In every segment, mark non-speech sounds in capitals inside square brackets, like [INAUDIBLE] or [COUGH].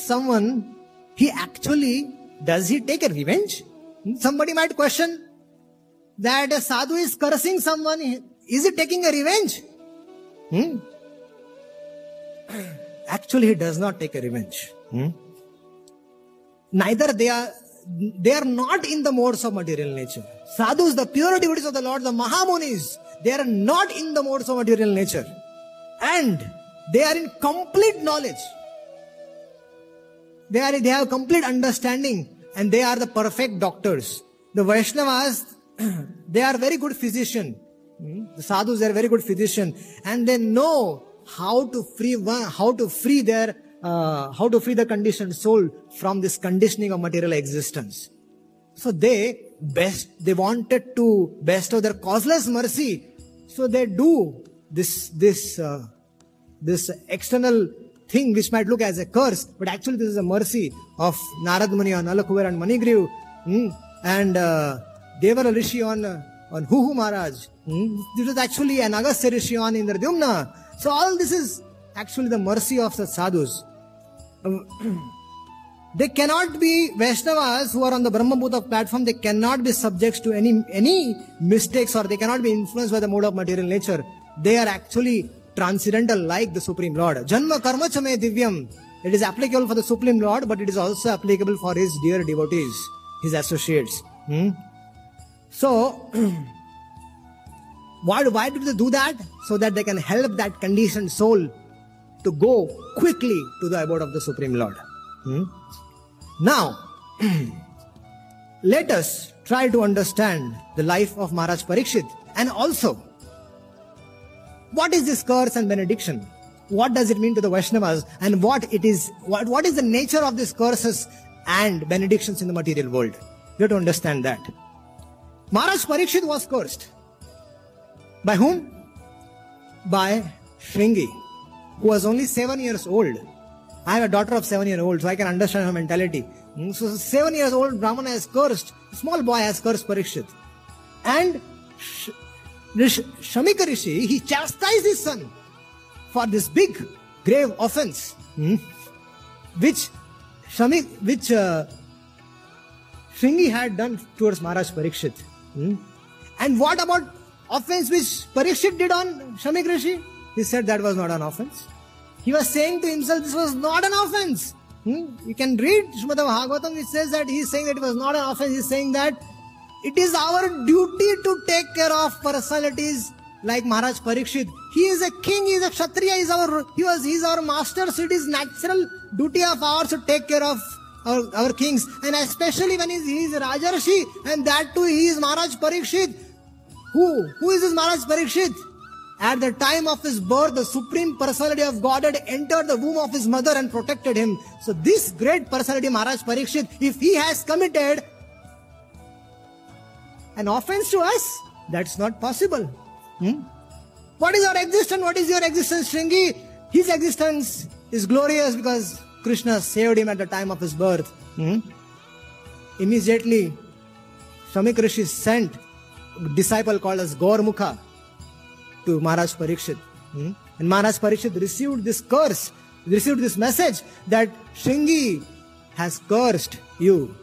someone, he actually, does he take a revenge? Somebody might question that a sadhu is cursing someone. Is he taking a revenge? Hmm? [CLEARS THROAT] Actually, he does not take a revenge. Hmm? Neither they are they are not in the modes of material nature. Sadhus, the pure devotees of the Lord, the Mahamunis, they are not in the modes of material nature. And they are in complete knowledge. They are they have complete understanding and they are the perfect doctors. The Vaishnavas, [CLEARS THROAT] they are very good physician. Hmm? The sadhus are very good physician and they know how to free one, how to free their uh, how to free the conditioned soul from this conditioning of material existence. So they best, they wanted to bestow their causeless mercy. So they do this, this, uh, this external thing which might look as a curse, but actually this is a mercy of Narad Muni on Alakuver and Manigriv, hmm, and uh, Devala Rishi on, uh, on Huhu Maharaj. Hmm. This was actually an Agastya Rishi on Indradyumna. So all this is actually the mercy of the sadhus. [CLEARS THROAT] they cannot be Vaishnavas who are on the Brahma Bhuta platform, they cannot be subjects to any, any mistakes or they cannot be influenced by the mode of material nature. They are actually transcendental like the Supreme Lord. Janma karma chame divyam. It is applicable for the Supreme Lord, but it is also applicable for his dear devotees, his associates. Hmm? So, [CLEARS THROAT] why, why do they do that? So that they can help that conditioned soul to go quickly to the abode of the Supreme Lord. Hmm? Now, [CLEARS THROAT] let us try to understand the life of Maharaj Parikshit and also what is this curse and benediction? What does it mean to the Vaishnavas and what it is, what, what is the nature of these curses and benedictions in the material world? You have to understand that. Maharaj Parikshit was cursed. By whom? By Shringi who was only seven years old. I have a daughter of seven years old, so I can understand her mentality. Hmm, so seven years old Brahmana has cursed, small boy has cursed Parikshit. And Shamika Rishi, he chastised his son for this big, grave offense, hmm, which Shamik, which uh, Shringi had done towards Maharaj Parikshit. Hmm. And what about offense which Parikshit did on Shamik Rishi? He said that was not an offense. He was saying to himself, this was not an offense. Hmm? You can read Srimad Bhagavatam, it says that he's saying that it was not an offense. He's saying that it is our duty to take care of personalities like Maharaj Parikshit. He is a king, he is a Kshatriya, he is our, he was, he is our master, so it is natural duty of ours to take care of our, our kings. And especially when he is, he is Rajarshi, and that too he is Maharaj Parikshit. Who? Who is this Maharaj Parikshit? At the time of his birth, the supreme personality of God had entered the womb of his mother and protected him. So this great personality, Maharaj Parikshit, if he has committed an offense to us, that's not possible. Hmm? What is our existence? What is your existence, Shringi? His existence is glorious because Krishna saved him at the time of his birth. Hmm? Immediately, Shamik Rishi sent a disciple called as Gaurmukha to Maharaj Parikshit. Hmm? And Maharaj Parikshit received this curse, received this message that Shringi has cursed you.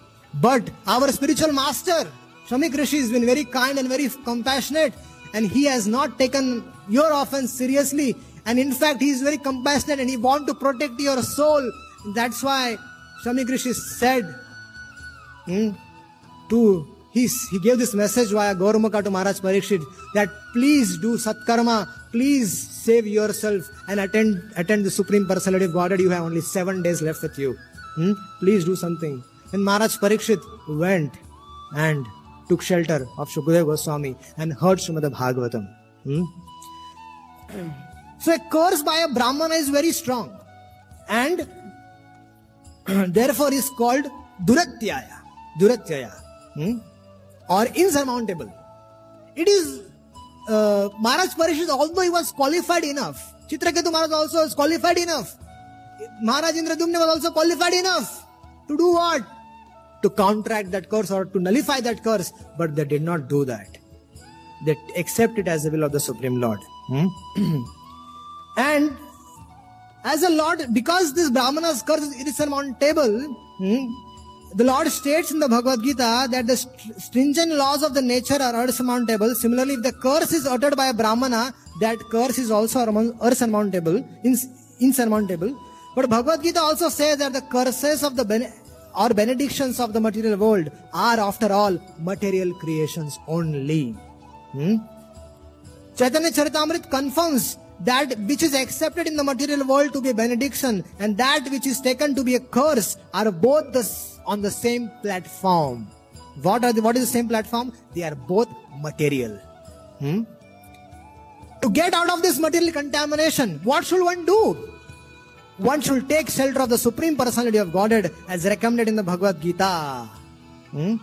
But our spiritual master, Shamik Rishi, has been very kind and very compassionate, and he has not taken your offense seriously. And in fact, he is very compassionate and he wants to protect your soul. That's why Shamik Rishi said hmm, to he, he gave this message via Gaurmukha to Maharaj Parikshit that please do Satkarma, please save yourself and attend, attend the Supreme Personality of Godhead. You have only seven days left with you. Hmm? Please do something. And Maharaj Parikshit went and took shelter of Shukadeva Goswami and heard Srimad Bhagavatam. Hmm? So a curse by a Brahmana is very strong and [CLEARS THROAT] therefore is called Duratyaya. Duratyaya. Hmm? or insurmountable. It is uh, Maharaj Parikshit, although he was qualified enough, Chitraketu Maharaj also was qualified enough. Maharaj Indradyumna was also qualified enough to do what? To counteract that curse or to nullify that curse, but they did not do that. They accept it as the will of the Supreme Lord. Hmm? [CLEARS THROAT] and as a Lord, because this Brahmana's curse is insurmountable, hmm, the Lord states in the Bhagavad Gita that the st- stringent laws of the nature are unsurmountable. Similarly, if the curse is uttered by a Brahmana, that curse is also unsurmountable, ins- insurmountable. But Bhagavad Gita also says that the curses of the or benedictions of the material world are, after all, material creations only. Hmm? Chaitanya Charitamrit confirms that which is accepted in the material world to be a benediction and that which is taken to be a curse are both the, on the same platform. What are the, what is the same platform? They are both material. Hmm? To get out of this material contamination, what should one do? One should take shelter of the Supreme Personality of Godhead as recommended in the Bhagavad Gita. Hmm?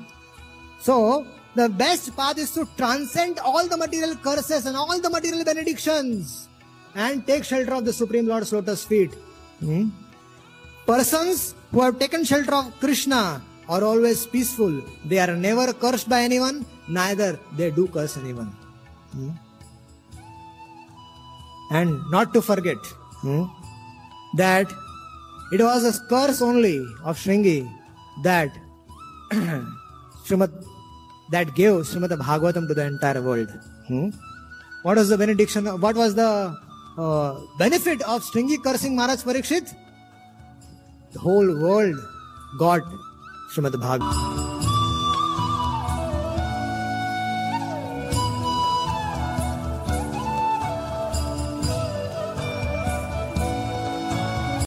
So, the best path is to transcend all the material curses and all the material benedictions and take shelter of the Supreme Lord's lotus feet. Hmm? Persons who have taken shelter of Krishna are always peaceful. They are never cursed by anyone, neither they do curse anyone. Hmm? And not to forget hmm, that it was a curse only of Shringi that Srimad that gave Srimad Bhagavatam to the entire world. Hmm? What was the benediction? What was the uh, benefit of Stringi cursing Maharaj Parikshit? The whole world got Srimad Bhagavatam.